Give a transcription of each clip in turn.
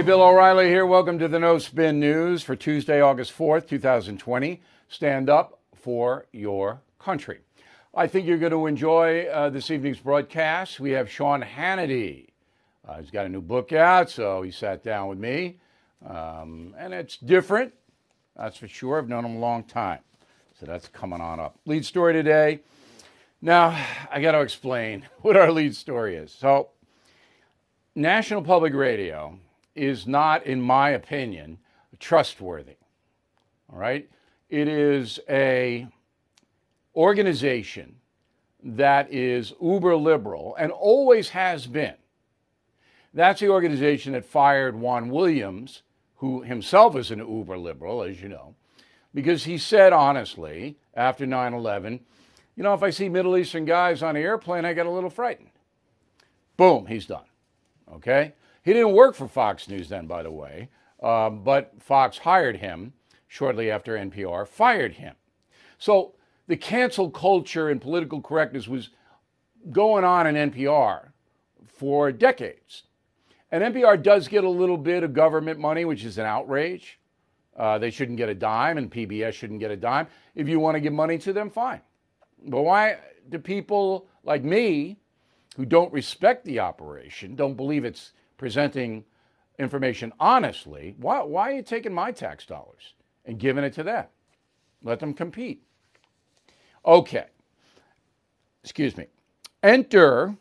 Hey, Bill O'Reilly here. Welcome to the No Spin News for Tuesday, August 4th, 2020. Stand up for your country. I think you're going to enjoy uh, this evening's broadcast. We have Sean Hannity. Uh, he's got a new book out, so he sat down with me. Um, and it's different, that's for sure. I've known him a long time. So that's coming on up. Lead story today. Now, I got to explain what our lead story is. So, National Public Radio is not, in my opinion, trustworthy. All right? It is a organization that is uber liberal and always has been. That's the organization that fired Juan Williams, who himself is an uber liberal, as you know, because he said honestly after 9 11, you know, if I see Middle Eastern guys on an airplane, I get a little frightened. Boom, he's done. Okay? He didn't work for Fox News then, by the way, uh, but Fox hired him shortly after NPR fired him. So the cancel culture and political correctness was going on in NPR for decades. And NPR does get a little bit of government money, which is an outrage. Uh, they shouldn't get a dime, and PBS shouldn't get a dime. If you want to give money to them, fine. But why do people like me, who don't respect the operation, don't believe it's presenting information honestly, why, why are you taking my tax dollars and giving it to them? Let them compete. Okay. Excuse me. Enter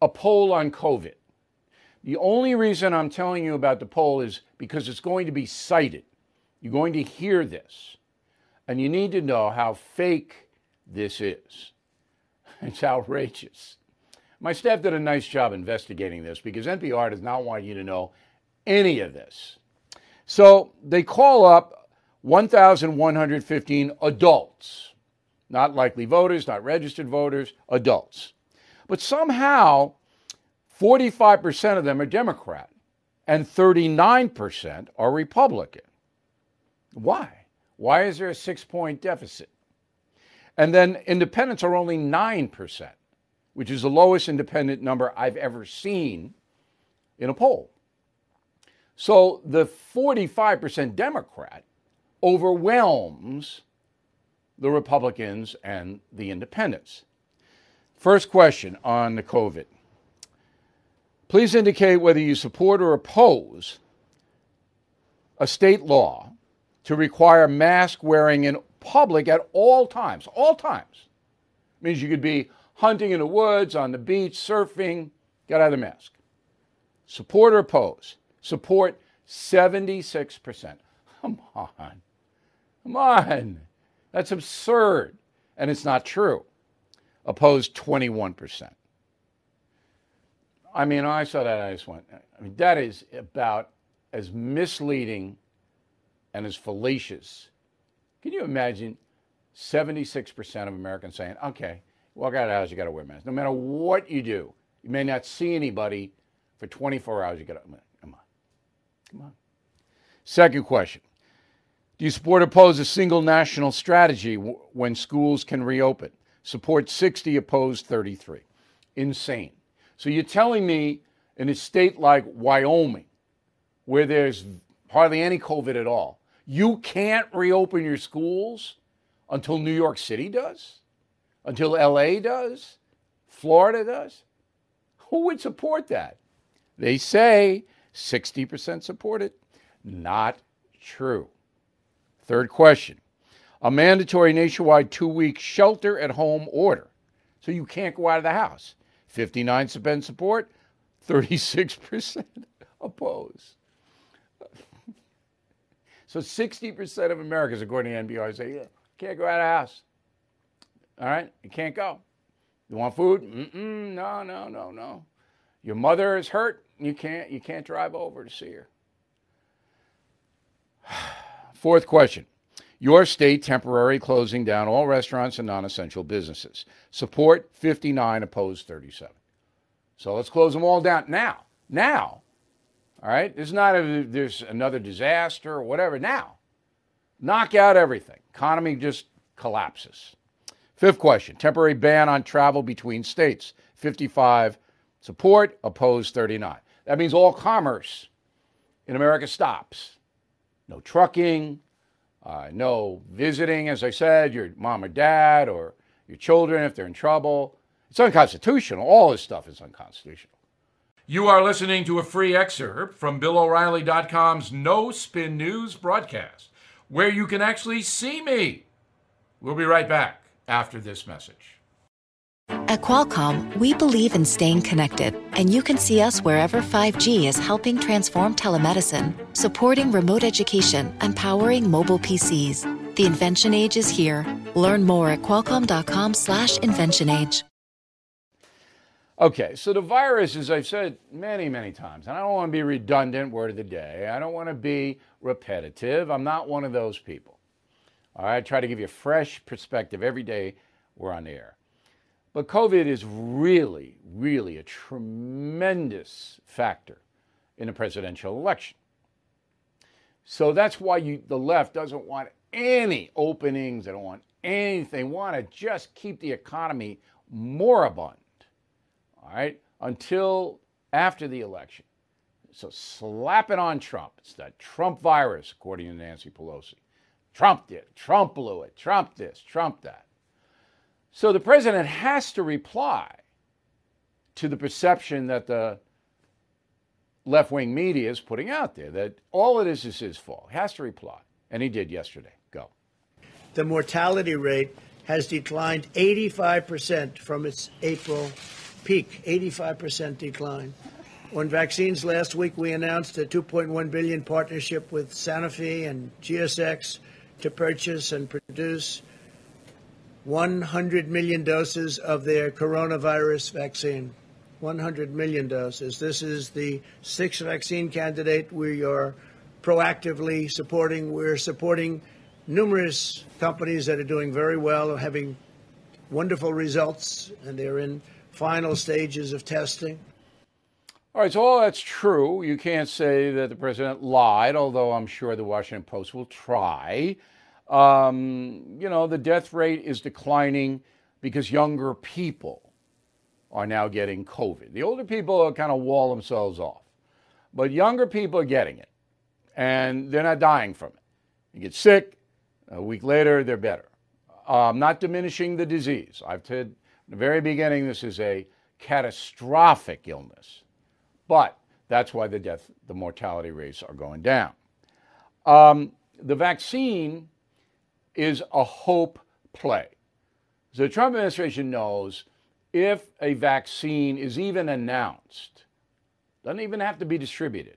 a poll on COVID. The only reason I'm telling you about the poll is because it's going to be cited. You're going to hear this. And you need to know how fake this is. It's outrageous. My staff did a nice job investigating this because NPR does not want you to know any of this. So they call up 1,115 adults, not likely voters, not registered voters, adults. But somehow, 45% of them are Democrat and 39% are Republican. Why? Why is there a six point deficit? And then independents are only 9% which is the lowest independent number I've ever seen in a poll. So the 45% Democrat overwhelms the Republicans and the independents. First question on the COVID. Please indicate whether you support or oppose a state law to require mask wearing in public at all times. All times. Means you could be hunting in the woods, on the beach, surfing, got out of the mask. Support or oppose? Support 76%. Come on. Come on. That's absurd. And it's not true. Opposed 21%. I mean, I saw that, I just went, I mean, that is about as misleading and as fallacious. Can you imagine 76% of Americans saying, okay, walk out of the house, you got to wear a mask. No matter what you do, you may not see anybody for 24 hours. You got to come on, come on. Second question: Do you support or oppose a single national strategy w- when schools can reopen? Support 60, oppose 33. Insane. So you're telling me in a state like Wyoming, where there's hardly any COVID at all, you can't reopen your schools until New York City does? Until LA does, Florida does. Who would support that? They say 60% support it. Not true. Third question a mandatory nationwide two week shelter at home order. So you can't go out of the house. 59% support, 36% oppose. so 60% of Americans, according to NPR, say, yeah, can't go out of the house. All right, you can't go. You want food? Mm-mm, no, no, no, no. Your mother is hurt. You can't. You can't drive over to see her. Fourth question. Your state temporarily closing down all restaurants and non-essential businesses. Support 59, opposed 37. So let's close them all down now. Now. All right. There's not a, there's another disaster or whatever. Now. Knock out everything. Economy just collapses. Fifth question temporary ban on travel between states. 55 support, opposed 39. That means all commerce in America stops. No trucking, uh, no visiting, as I said, your mom or dad or your children if they're in trouble. It's unconstitutional. All this stuff is unconstitutional. You are listening to a free excerpt from BillO'Reilly.com's No Spin News broadcast, where you can actually see me. We'll be right back after this message. At Qualcomm, we believe in staying connected, and you can see us wherever 5G is helping transform telemedicine, supporting remote education, and powering mobile PCs. The invention age is here. Learn more at qualcomm.com/inventionage. Okay, so the virus, as I've said many, many times, and I don't want to be redundant, word of the day. I don't want to be repetitive. I'm not one of those people. All right, I try to give you a fresh perspective every day we're on the air. But COVID is really, really a tremendous factor in a presidential election. So that's why you, the left doesn't want any openings. They don't want anything. They want to just keep the economy moribund all right, until after the election. So slap it on Trump. It's that Trump virus, according to Nancy Pelosi. Trump did, Trump blew it, Trump this, Trump that. So the president has to reply to the perception that the left wing media is putting out there that all it is his fault. He has to reply. And he did yesterday. Go. The mortality rate has declined 85% from its April peak, 85% decline. On vaccines last week, we announced a 2.1 billion partnership with Sanofi and GSK to purchase and produce 100 million doses of their coronavirus vaccine. 100 million doses. This is the sixth vaccine candidate we are proactively supporting. We're supporting numerous companies that are doing very well, having wonderful results, and they're in final stages of testing. All right, so all that's true. You can't say that the president lied, although I'm sure the Washington Post will try. Um, you know, the death rate is declining because younger people are now getting COVID. The older people kind of wall themselves off, but younger people are getting it, and they're not dying from it. You get sick, a week later, they're better. I'm not diminishing the disease. I've said in the very beginning, this is a catastrophic illness, but that's why the death, the mortality rates are going down. Um, the vaccine is a hope play. So the Trump administration knows if a vaccine is even announced, doesn't even have to be distributed.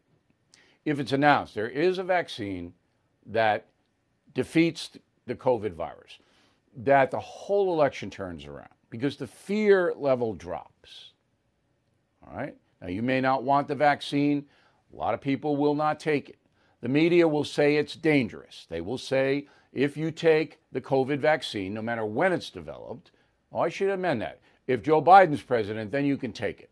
If it's announced there is a vaccine that defeats the COVID virus, that the whole election turns around because the fear level drops. All right? Now, you may not want the vaccine. A lot of people will not take it. The media will say it's dangerous. They will say if you take the COVID vaccine, no matter when it's developed, oh, I should amend that. If Joe Biden's president, then you can take it.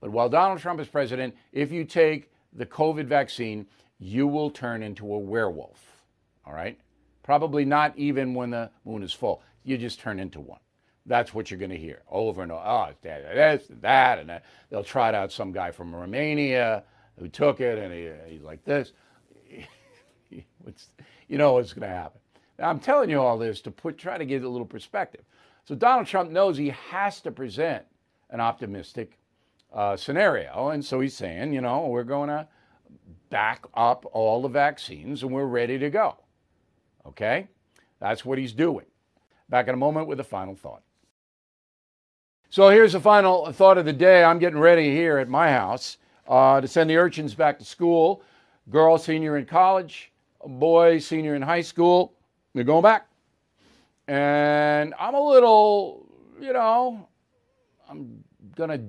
But while Donald Trump is president, if you take the COVID vaccine, you will turn into a werewolf. All right? Probably not even when the moon is full. You just turn into one. That's what you're going to hear over and over. Oh, it's this and that, and that. They'll trot out some guy from Romania who took it, and he, he's like this. you know what's going to happen. Now, I'm telling you all this to put try to get a little perspective. So Donald Trump knows he has to present an optimistic uh, scenario, and so he's saying, you know, we're going to back up all the vaccines, and we're ready to go. Okay, that's what he's doing. Back in a moment with a final thought. So here's the final thought of the day. I'm getting ready here at my house uh, to send the urchins back to school. Girl, senior in college, boy, senior in high school. They're going back. And I'm a little, you know, I'm going to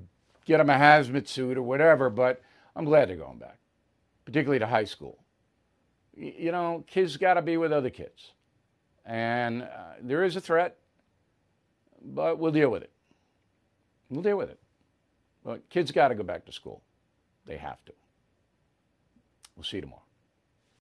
get them a hazmat suit or whatever, but I'm glad they're going back, particularly to high school. You know, kids got to be with other kids. And uh, there is a threat, but we'll deal with it. We'll deal with it. But kids got to go back to school. They have to. We'll see you tomorrow.